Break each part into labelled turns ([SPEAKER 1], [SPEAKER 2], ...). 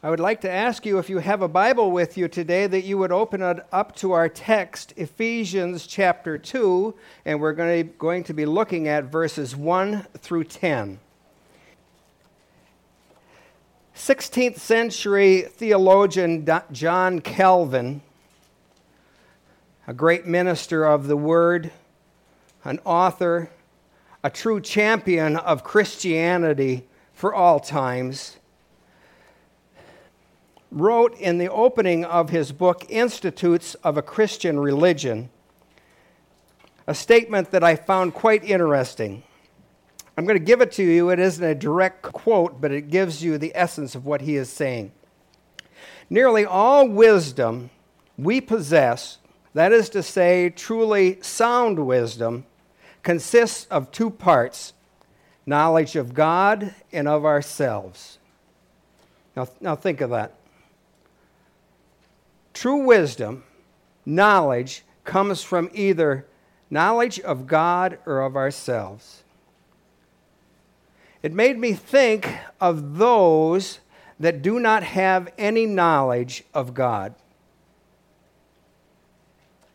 [SPEAKER 1] I would like to ask you if you have a Bible with you today that you would open it up to our text, Ephesians chapter 2, and we're going to, be looking at verses 1 through 10. 16th century theologian John Calvin, a great minister of the Word, an author, a true champion of Christianity for all times, wrote in the opening of his book, Institutes of a Christian Religion, a statement that I found quite interesting. I'm going to give it to you. It isn't a direct quote, but it gives you the essence of what he is saying. Nearly all wisdom we possess, that is to say, truly sound wisdom, consists of two parts knowledge of God and of ourselves. Now, now think of that. True wisdom, knowledge, comes from either knowledge of God or of ourselves. It made me think of those that do not have any knowledge of God.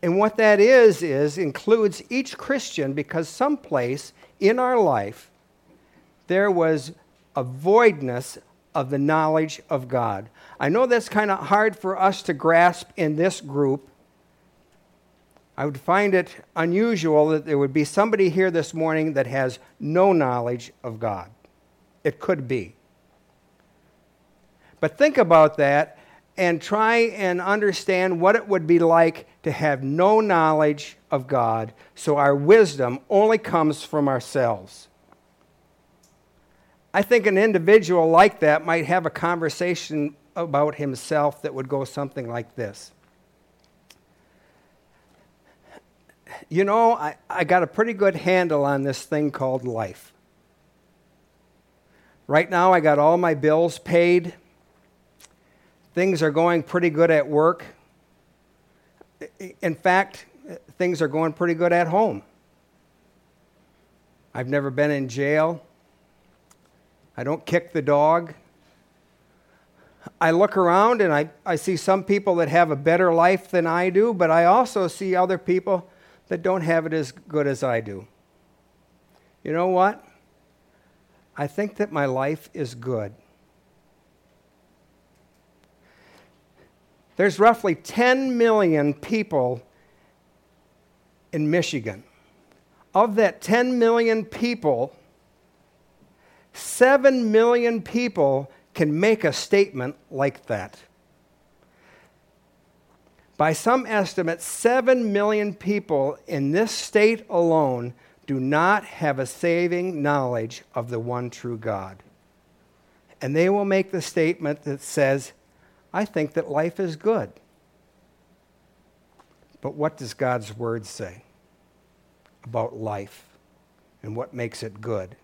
[SPEAKER 1] And what that is, is includes each Christian because someplace in our life there was a voidness of the knowledge of God. I know that's kind of hard for us to grasp in this group. I would find it unusual that there would be somebody here this morning that has no knowledge of God. It could be. But think about that and try and understand what it would be like to have no knowledge of God, so our wisdom only comes from ourselves. I think an individual like that might have a conversation about himself that would go something like this. You know, I, I got a pretty good handle on this thing called life. Right now, I got all my bills paid. Things are going pretty good at work. In fact, things are going pretty good at home. I've never been in jail. I don't kick the dog. I look around and I, I see some people that have a better life than I do, but I also see other people that don't have it as good as I do. You know what? I think that my life is good. There's roughly 10 million people in Michigan. Of that 10 million people, 7 million people can make a statement like that. By some estimates, 7 million people in this state alone do not have a saving knowledge of the one true God. And they will make the statement that says, I think that life is good. But what does God's word say about life and what makes it good?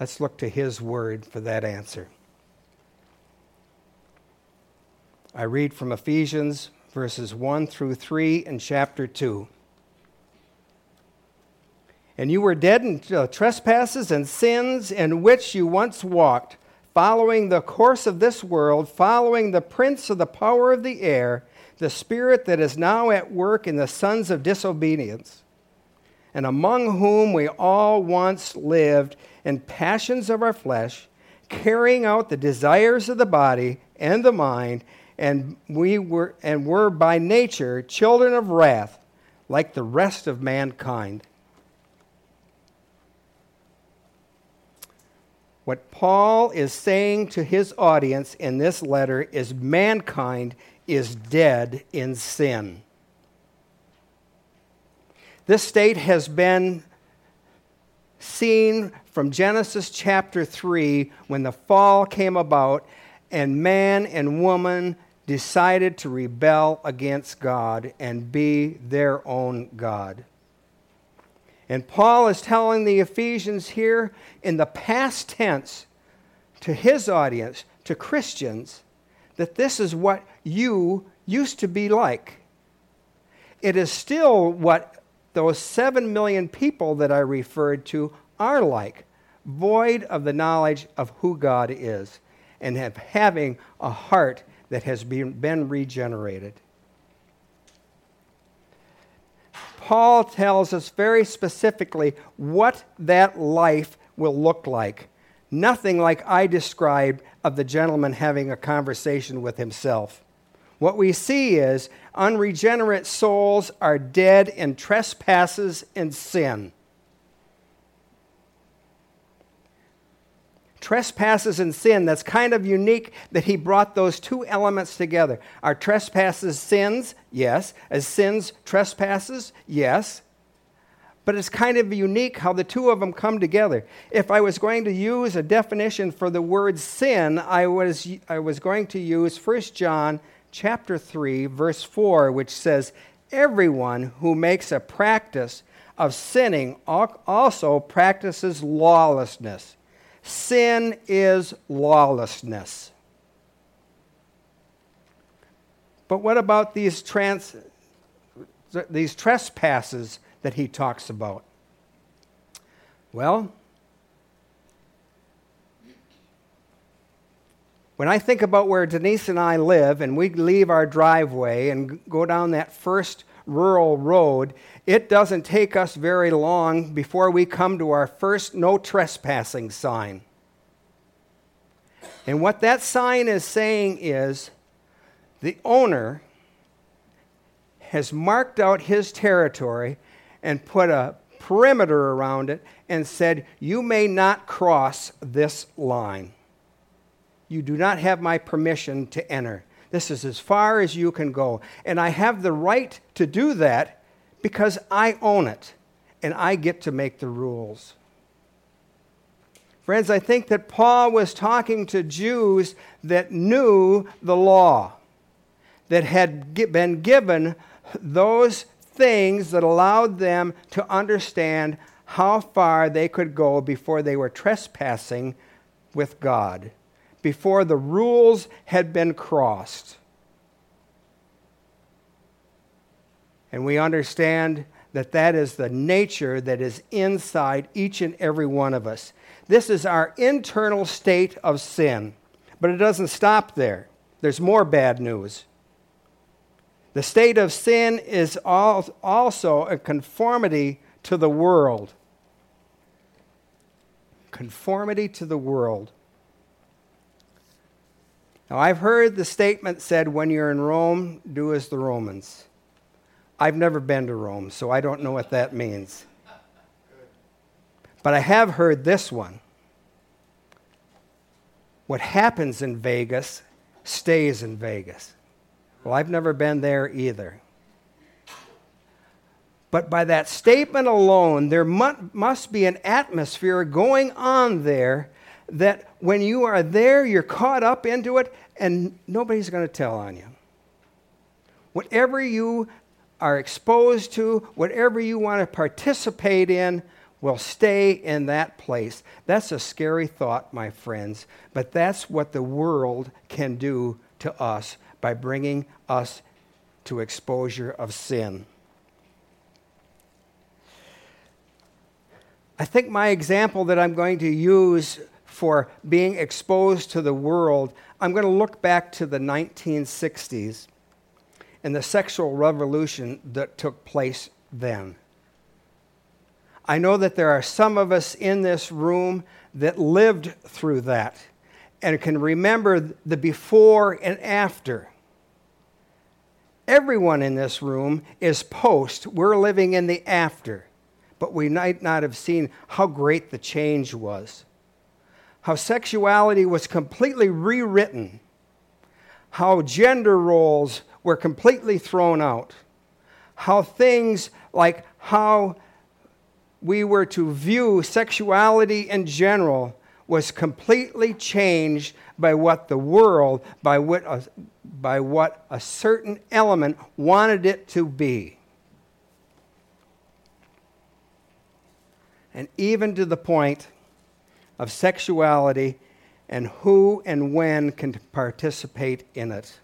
[SPEAKER 1] Let's look to His Word for that answer. I read from Ephesians verses 1 through 3 and chapter 2. And you were dead in uh, trespasses and sins in which you once walked, following the course of this world, following the prince of the power of the air, the spirit that is now at work in the sons of disobedience, and among whom we all once lived and passions of our flesh, carrying out the desires of the body and the mind, and we were and were by nature children of wrath, like the rest of mankind. What Paul is saying to his audience in this letter is mankind is dead in sin. This state has been seen from Genesis chapter 3 when the fall came about and man and woman decided to rebel against God and be their own God. And Paul is telling the Ephesians here in the past tense to his audience, to Christians, that this is what you used to be like. It is still what those seven million people that I referred to are like, void of the knowledge of who God is. and have having a heart that has been, been regenerated. Paul tells us very specifically what that life will look like. Nothing like I described of the gentleman having a conversation with himself. What we see is unregenerate souls are dead in trespasses and sin. trespasses and sin. That's kind of unique that he brought those two elements together. Are trespasses sins? Yes. As sins trespasses? Yes. But it's kind of unique how the two of them come together. If I was going to use a definition for the word sin, I was, I was going to use 1 John chapter 3, verse 4, which says, Everyone who makes a practice of sinning also practices lawlessness. Sin is lawlessness. But what about these, trans, these trespasses that he talks about? Well, when I think about where Denise and I live, and we leave our driveway and go down that first rural road, it doesn't take us very long before we come to our first no trespassing sign. And what that sign is saying is the owner has marked out his territory and put a perimeter around it and said, You may not cross this line. You do not have my permission to enter. This is as far as you can go. And I have the right to do that because I own it and I get to make the rules. Friends, I think that Paul was talking to Jews that knew the law, that had been given those things that allowed them to understand how far they could go before they were trespassing with God before the rules had been crossed. And we understand that that is the nature that is inside each and every one of us. This is our internal state of sin. But it doesn't stop there, there's more bad news. The state of sin is also a conformity to the world. Conformity to the world. Now, I've heard the statement said when you're in Rome, do as the Romans. I've never been to Rome, so I don't know what that means. But I have heard this one. What happens in Vegas stays in Vegas. Well, I've never been there either. But by that statement alone, there must be an atmosphere going on there that when you are there, you're caught up into it, and nobody's going to tell on you. Whatever you are exposed to, whatever you want to participate in, will stay in that place. That's a scary thought, my friends, but that's what the world can do to us by bringing us to exposure of sin. I think my example that I'm going to use for being exposed to the world, I'm going to look back to the 1960s and the sexual revolution that took place then. I know that there are some of us in this room that lived through that and can remember the before and after. Everyone in this room is post. We're living in the after, but we might not have seen how great the change was how sexuality was completely rewritten, how gender roles were completely thrown out, how things like how we were to view sexuality in general was completely changed by what the world, by what a, by what a certain element wanted it to be. And even to the point of sexuality and who and when can participate in it.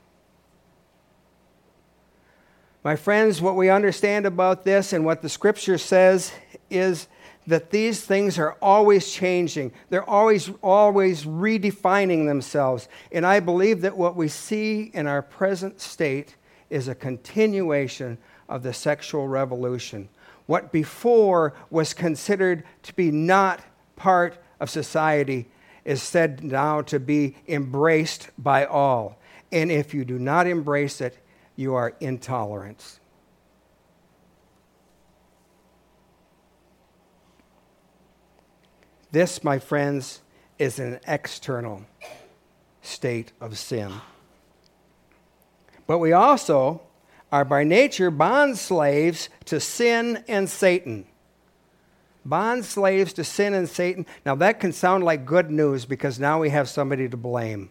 [SPEAKER 1] My friends, what we understand about this and what the scripture says is that these things are always changing. They're always, always redefining themselves. And I believe that what we see in our present state is a continuation of the sexual revolution. What before was considered to be not part of society is said now to be embraced by all. And if you do not embrace it, you are intolerant. This, my friends, is an external state of sin. But we also are by nature bond slaves to sin and Satan. Bond slaves to sin and Satan. Now, that can sound like good news because now we have somebody to blame.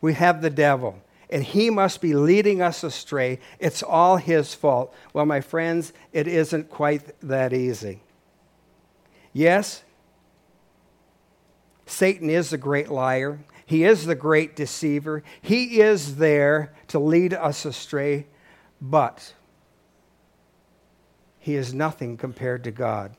[SPEAKER 1] We have the devil, and he must be leading us astray. It's all his fault. Well, my friends, it isn't quite that easy. Yes, Satan is the great liar. He is the great deceiver. He is there to lead us astray, but he is nothing compared to God.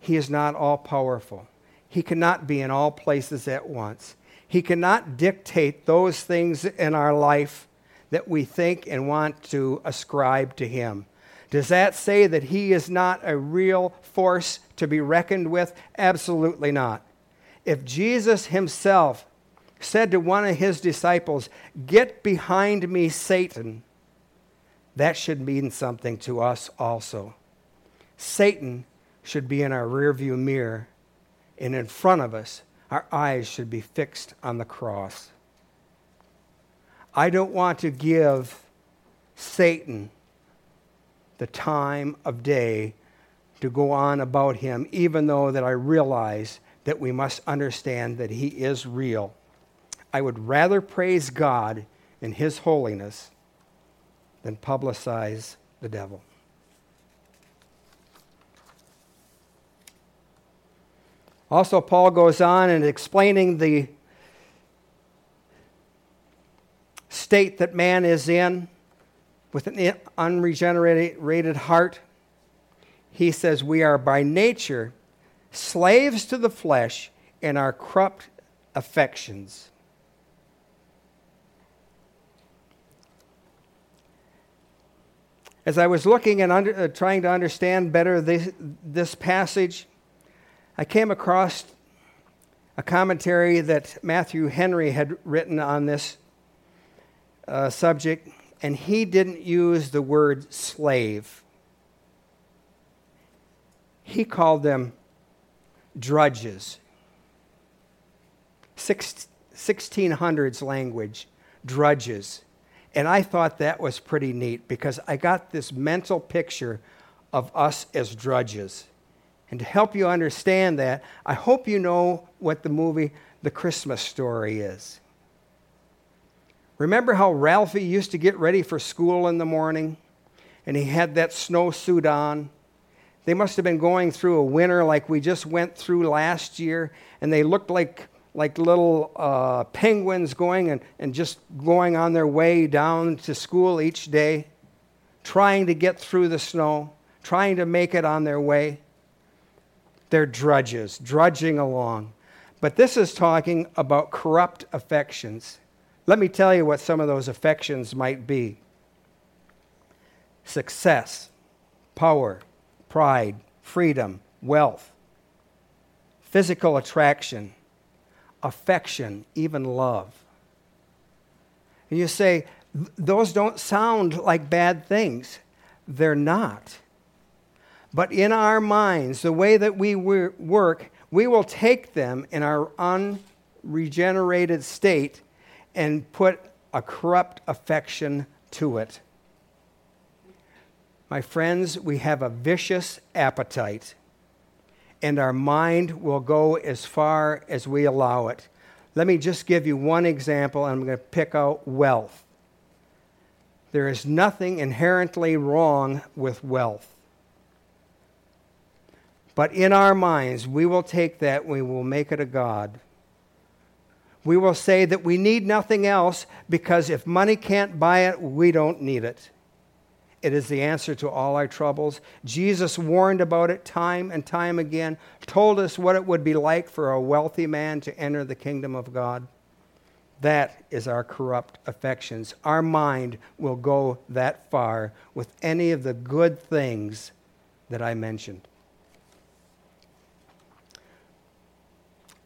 [SPEAKER 1] He is not all powerful. He cannot be in all places at once. He cannot dictate those things in our life that we think and want to ascribe to Him. Does that say that He is not a real force to be reckoned with? Absolutely not. If Jesus himself said to one of his disciples, Get behind me, Satan, that should mean something to us also. Satan should be in our rearview mirror, and in front of us, our eyes should be fixed on the cross. I don't want to give Satan the time of day to go on about him, even though that I realize that we must understand that he is real. I would rather praise God in his holiness than publicize the devil. Also, Paul goes on in explaining the state that man is in with an unregenerated heart he says, We are by nature slaves to the flesh in our corrupt affections. As I was looking and under, uh, trying to understand better this, this passage, I came across a commentary that Matthew Henry had written on this uh, subject, and he didn't use the word slave he called them drudges. Six, 1600s language, drudges. And I thought that was pretty neat because I got this mental picture of us as drudges. And to help you understand that, I hope you know what the movie The Christmas Story is. Remember how Ralphie used to get ready for school in the morning? And he had that snowsuit on? They must have been going through a winter like we just went through last year, and they looked like, like little uh, penguins going and, and just going on their way down to school each day, trying to get through the snow, trying to make it on their way. They're drudges, drudging along. But this is talking about corrupt affections. Let me tell you what some of those affections might be success, power, pride, freedom, wealth, physical attraction, affection, even love. And you say, those don't sound like bad things. They're not. But in our minds, the way that we work, we will take them in our unregenerated state and put a corrupt affection to it. My friends, we have a vicious appetite, and our mind will go as far as we allow it. Let me just give you one example, and I'm going to pick out wealth. There is nothing inherently wrong with wealth. But in our minds, we will take that, we will make it a God. We will say that we need nothing else because if money can't buy it, we don't need it. It is the answer to all our troubles. Jesus warned about it time and time again, told us what it would be like for a wealthy man to enter the kingdom of God. That is our corrupt affections. Our mind will go that far with any of the good things that I mentioned.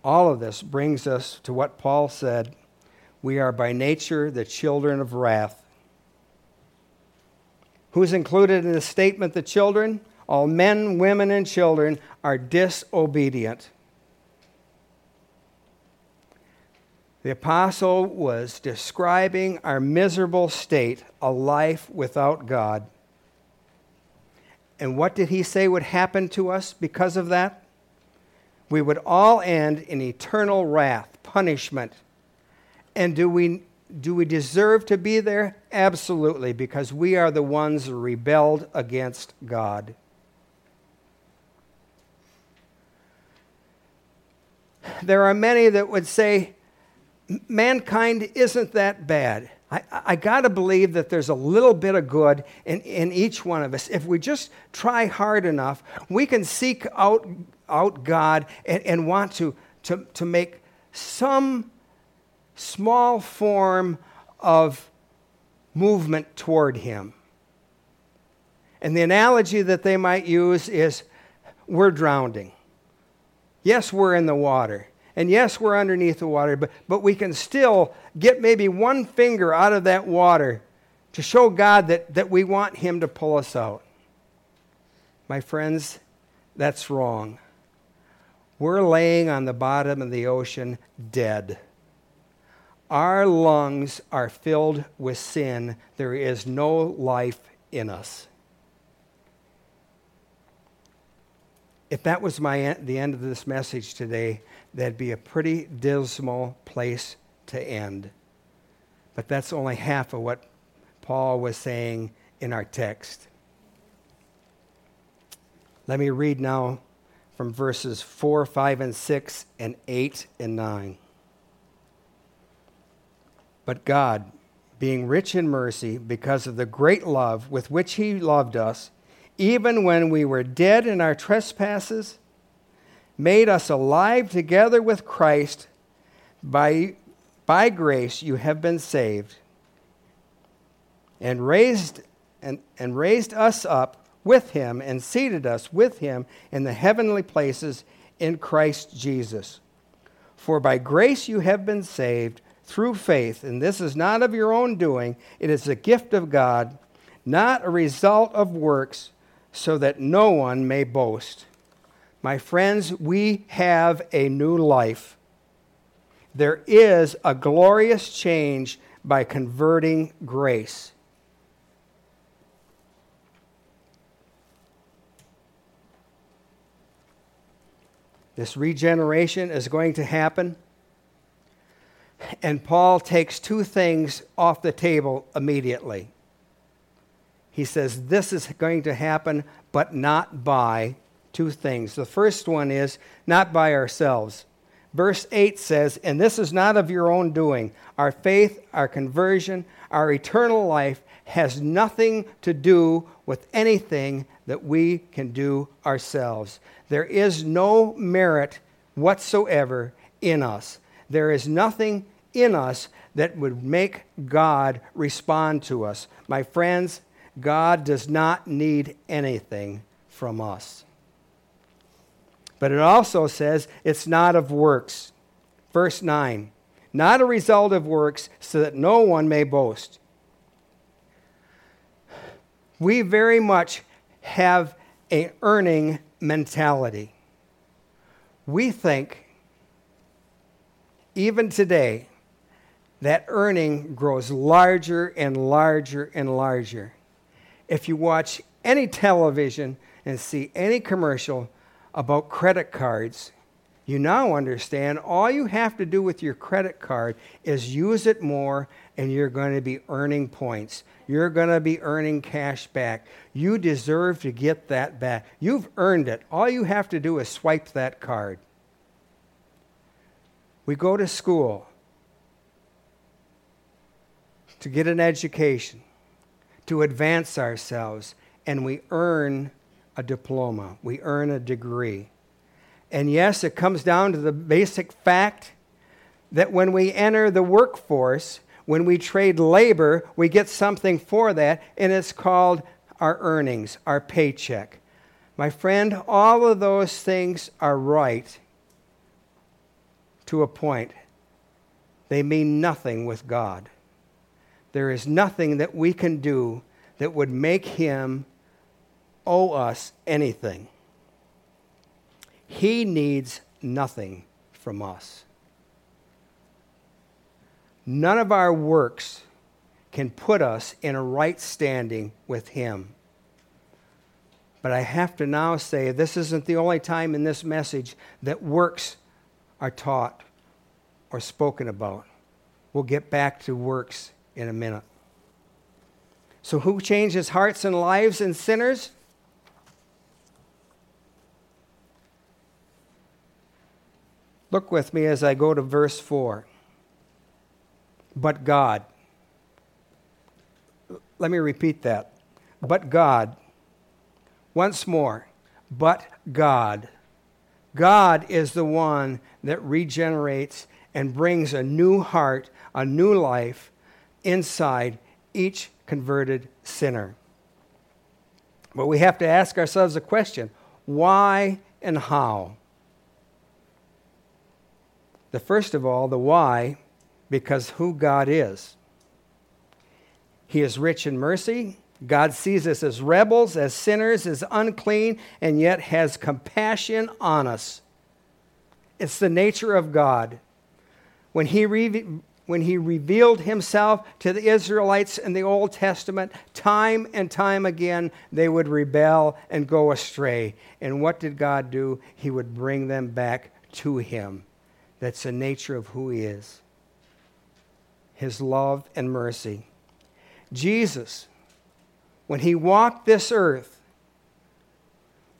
[SPEAKER 1] All of this brings us to what Paul said we are by nature the children of wrath. Who's included in the statement, the children? All men, women, and children are disobedient. The apostle was describing our miserable state, a life without God. And what did he say would happen to us because of that? We would all end in eternal wrath, punishment. And do we, do we deserve to be there? Absolutely, because we are the ones who rebelled against God. There are many that would say, mankind isn't that bad. I, I got to believe that there's a little bit of good in, in each one of us. If we just try hard enough, we can seek out, out God and, and want to, to, to make some small form of movement toward Him. And the analogy that they might use is we're drowning. Yes, we're in the water. And yes, we're underneath the water, but, but we can still get maybe one finger out of that water to show God that, that we want Him to pull us out. My friends, that's wrong. We're laying on the bottom of the ocean dead. Our lungs are filled with sin. There is no life in us. If that was my, the end of this message today, that'd be a pretty dismal place to end. But that's only half of what Paul was saying in our text. Let me read now from verses 4, 5, and 6, and 8 and 9. But God, being rich in mercy, because of the great love with which He loved us, even when we were dead in our trespasses, made us alive together with Christ. By, by grace you have been saved, and raised, and, and raised us up with him, and seated us with him in the heavenly places in Christ Jesus. For by grace you have been saved through faith, and this is not of your own doing, it is a gift of God, not a result of works, so that no one may boast. My friends, we have a new life. There is a glorious change by converting grace. This regeneration is going to happen. And Paul takes two things off the table immediately. He says, This is going to happen, but not by two things. The first one is not by ourselves. Verse 8 says, And this is not of your own doing. Our faith, our conversion, our eternal life has nothing to do with anything that we can do ourselves. There is no merit whatsoever in us. There is nothing in us that would make God respond to us. My friends, God does not need anything from us. But it also says it's not of works. Verse 9 not a result of works, so that no one may boast. We very much have a earning mentality. We think, even today, that earning grows larger and larger and larger. If you watch any television and see any commercial, about credit cards, you now understand all you have to do with your credit card is use it more and you're going to be earning points. You're going to be earning cash back. You deserve to get that back. You've earned it. All you have to do is swipe that card. We go to school to get an education, to advance ourselves, and we earn a diploma, we earn a degree. And yes, it comes down to the basic fact that when we enter the workforce, when we trade labor, we get something for that, and it's called our earnings, our paycheck. My friend, all of those things are right to a point. They mean nothing with God. There is nothing that we can do that would make Him owe us anything. He needs nothing from us. None of our works can put us in a right standing with Him. But I have to now say this isn't the only time in this message that works are taught or spoken about. We'll get back to works in a minute. So, who changes hearts and lives in sinners? Look with me as I go to verse 4. But God. Let me repeat that. But God. Once more. But God. God is the one that regenerates and brings a new heart, a new life inside each converted sinner. But we have to ask ourselves a question why and how? The first of all, the why, because who God is. He is rich in mercy. God sees us as rebels, as sinners, as unclean, and yet has compassion on us. It's the nature of God. When he, re- when he revealed himself to the Israelites in the Old Testament, time and time again, they would rebel and go astray. And what did God do? He would bring them back to him. That's the nature of who he is his love and mercy. Jesus, when he walked this earth,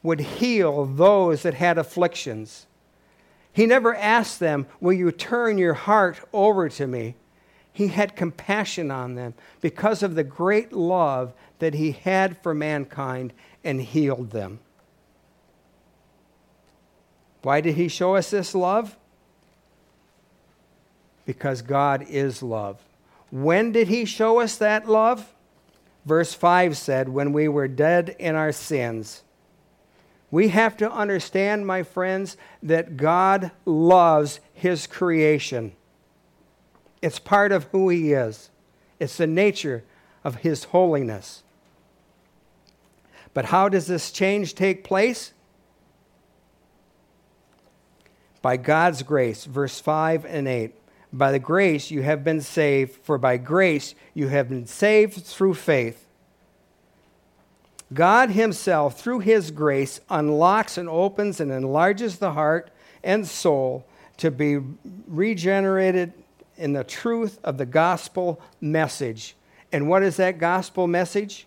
[SPEAKER 1] would heal those that had afflictions. He never asked them, Will you turn your heart over to me? He had compassion on them because of the great love that he had for mankind and healed them. Why did he show us this love? Because God is love. When did he show us that love? Verse 5 said, When we were dead in our sins. We have to understand, my friends, that God loves his creation. It's part of who he is, it's the nature of his holiness. But how does this change take place? By God's grace, verse 5 and 8. By the grace you have been saved, for by grace you have been saved through faith. God Himself, through His grace, unlocks and opens and enlarges the heart and soul to be regenerated in the truth of the gospel message. And what is that gospel message?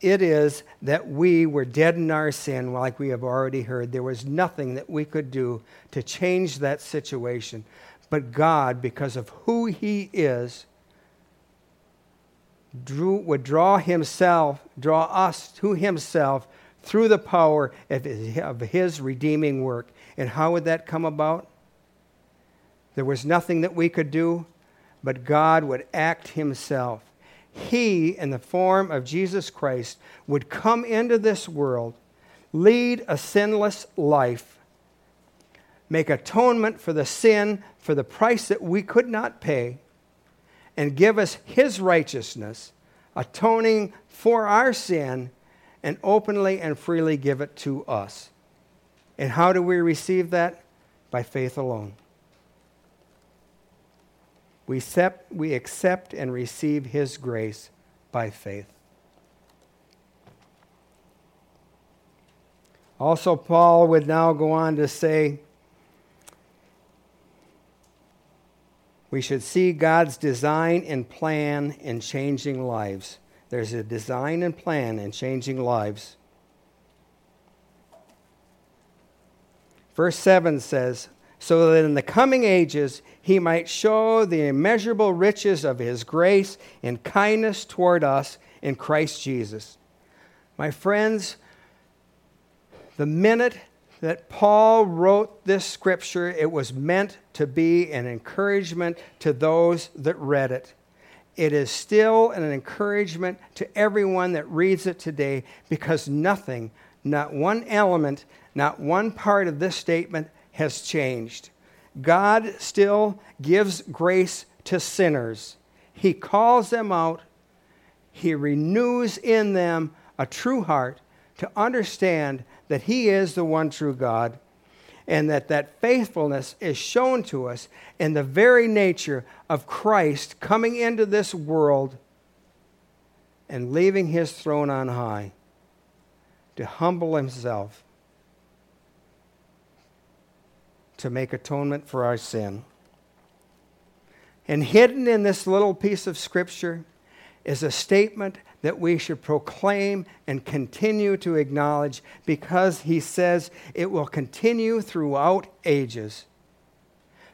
[SPEAKER 1] It is that we were dead in our sin, like we have already heard. There was nothing that we could do to change that situation. But God, because of who He is, drew, would draw Himself, draw us to Himself through the power of his, of his redeeming work. And how would that come about? There was nothing that we could do, but God would act Himself he, in the form of Jesus Christ, would come into this world, lead a sinless life, make atonement for the sin, for the price that we could not pay, and give us his righteousness, atoning for our sin, and openly and freely give it to us. And how do we receive that? By faith alone. We accept, we accept and receive His grace by faith. Also, Paul would now go on to say, we should see God's design and plan in changing lives. There's a design and plan in changing lives. Verse 7 says, so that in the coming ages he might show the immeasurable riches of his grace and kindness toward us in Christ Jesus. My friends, the minute that Paul wrote this scripture, it was meant to be an encouragement to those that read it. It is still an encouragement to everyone that reads it today because nothing, not one element, not one part of this statement has changed. God still gives grace to sinners. He calls them out. He renews in them a true heart to understand that He is the one true God and that that faithfulness is shown to us in the very nature of Christ coming into this world and leaving his throne on high to humble himself to make atonement for our sin. And hidden in this little piece of scripture is a statement that we should proclaim and continue to acknowledge because he says it will continue throughout ages.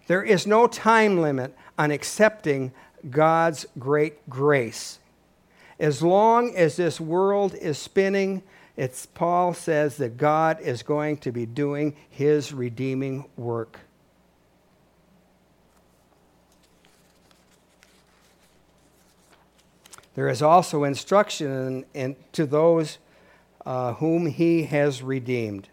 [SPEAKER 1] There is no time limit on accepting God's great grace. As long as this world is spinning, it's Paul says that God is going to be doing his redeeming work. There is also instruction in, in, to those uh, whom he has redeemed.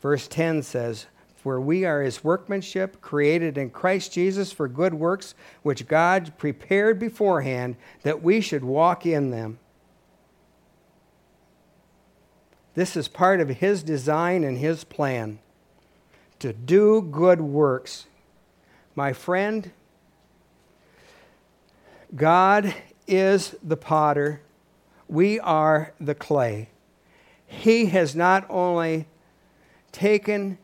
[SPEAKER 1] Verse 10 says, For we are his workmanship, created in Christ Jesus for good works, which God prepared beforehand that we should walk in them. This is part of his design and his plan to do good works. My friend, God is the potter, we are the clay. He has not only taken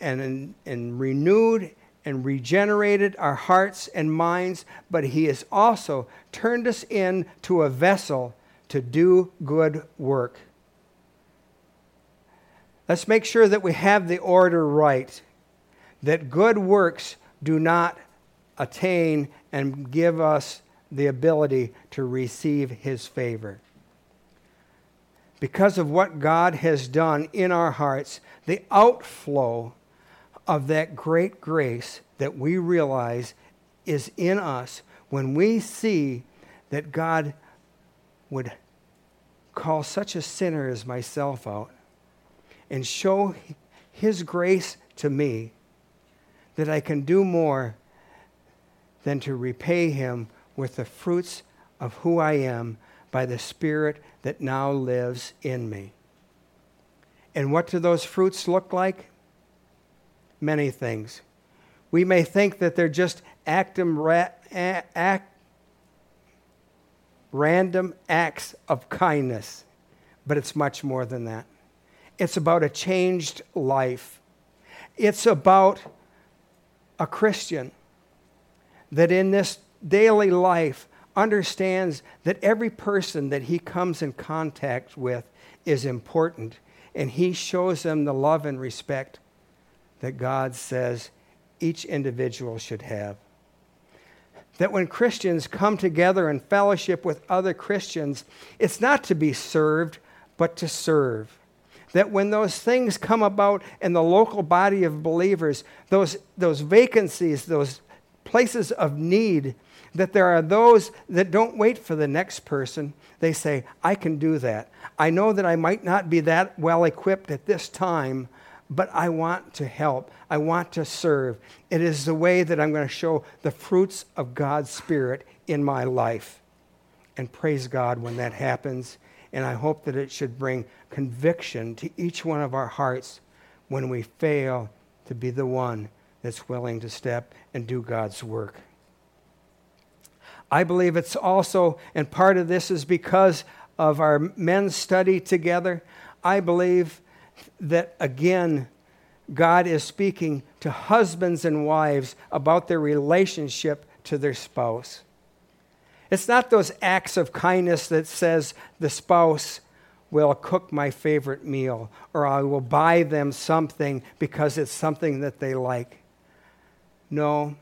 [SPEAKER 1] and, and renewed and regenerated our hearts and minds, but He has also turned us into a vessel to do good work. Let's make sure that we have the order right, that good works do not attain and give us the ability to receive his favor. Because of what God has done in our hearts, the outflow of that great grace that we realize is in us when we see that God would call such a sinner as myself out and show his grace to me that I can do more than to repay him with the fruits of who I am by the Spirit that now lives in me. And what do those fruits look like? Many things. We may think that they're just actum ra- act, random acts of kindness, but it's much more than that. It's about a changed life. It's about a Christian that in this daily life understands that every person that he comes in contact with is important, and he shows them the love and respect that God says each individual should have. That when Christians come together in fellowship with other Christians, it's not to be served, but to serve. That when those things come about in the local body of believers, those, those vacancies, those places of need, that there are those that don't wait for the next person. They say, I can do that. I know that I might not be that well equipped at this time, but I want to help. I want to serve. It is the way that I'm going to show the fruits of God's Spirit in my life. And praise God when that happens. And I hope that it should bring conviction to each one of our hearts when we fail to be the one that's willing to step and do God's work. I believe it's also, and part of this is because of our men's study together. I believe that again, God is speaking to husbands and wives about their relationship to their spouse. It's not those acts of kindness that says the spouse will cook my favorite meal, or I will buy them something because it's something that they like. No,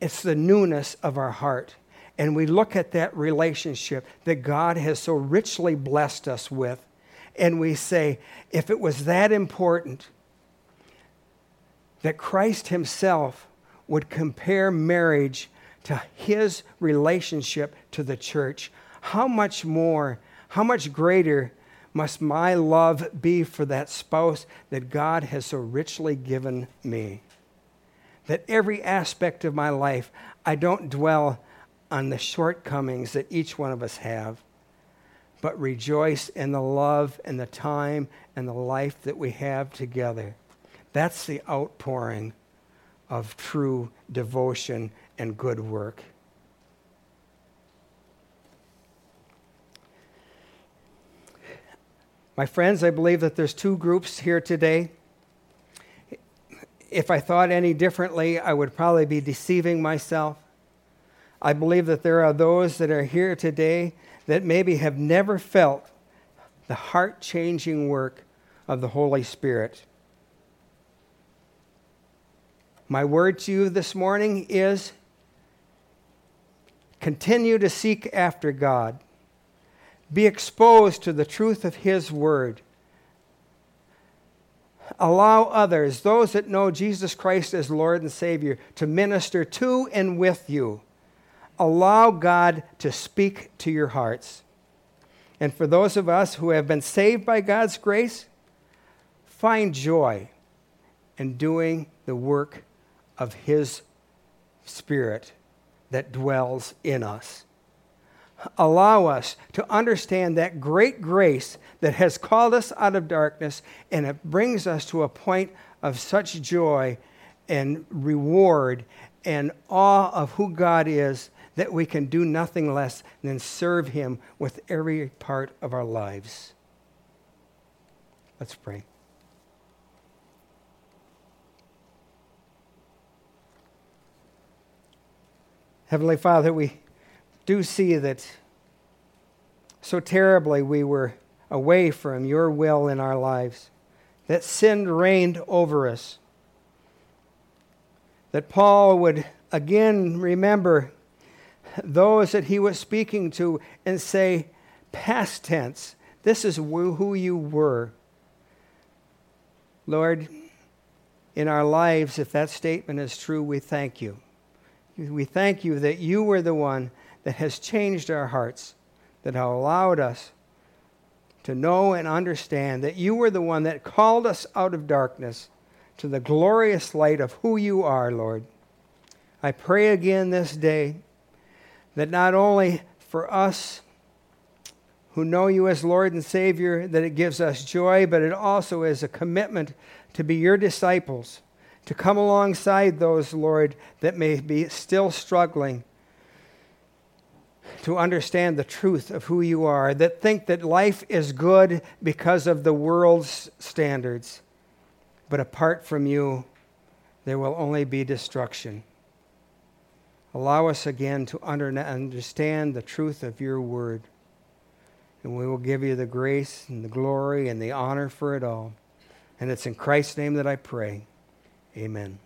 [SPEAKER 1] it's the newness of our heart. And we look at that relationship that God has so richly blessed us with, and we say, if it was that important that Christ Himself would compare marriage to His relationship to the church, how much more, how much greater must my love be for that spouse that God has so richly given me? That every aspect of my life, I don't dwell on the shortcomings that each one of us have, but rejoice in the love and the time and the life that we have together. That's the outpouring of true devotion and good work. My friends, I believe that there's two groups here today. If I thought any differently, I would probably be deceiving myself. I believe that there are those that are here today that maybe have never felt the heart changing work of the Holy Spirit. My word to you this morning is continue to seek after God. Be exposed to the truth of His Word. Allow others, those that know Jesus Christ as Lord and Savior, to minister to and with you. Allow God to speak to your hearts. And for those of us who have been saved by God's grace, find joy in doing the work of His Spirit that dwells in us allow us to understand that great grace that has called us out of darkness and it brings us to a point of such joy and reward and awe of who God is that we can do nothing less than serve Him with every part of our lives. Let's pray. Heavenly Father, we do see that so terribly we were away from your will in our lives, that sin reigned over us, that Paul would again remember those that he was speaking to and say, past tense, this is who you were. Lord, in our lives, if that statement is true, we thank you. We thank you that you were the one that has changed our hearts, that have allowed us to know and understand that you were the one that called us out of darkness to the glorious light of who you are, Lord. I pray again this day that not only for us who know you as Lord and Savior, that it gives us joy, but it also is a commitment to be your disciples, to come alongside those, Lord, that may be still struggling to understand the truth of who you are, that think that life is good because of the world's standards, but apart from you, there will only be destruction. Allow us again to understand the truth of your word, and we will give you the grace and the glory and the honor for it all. And it's in Christ's name that I pray. Amen.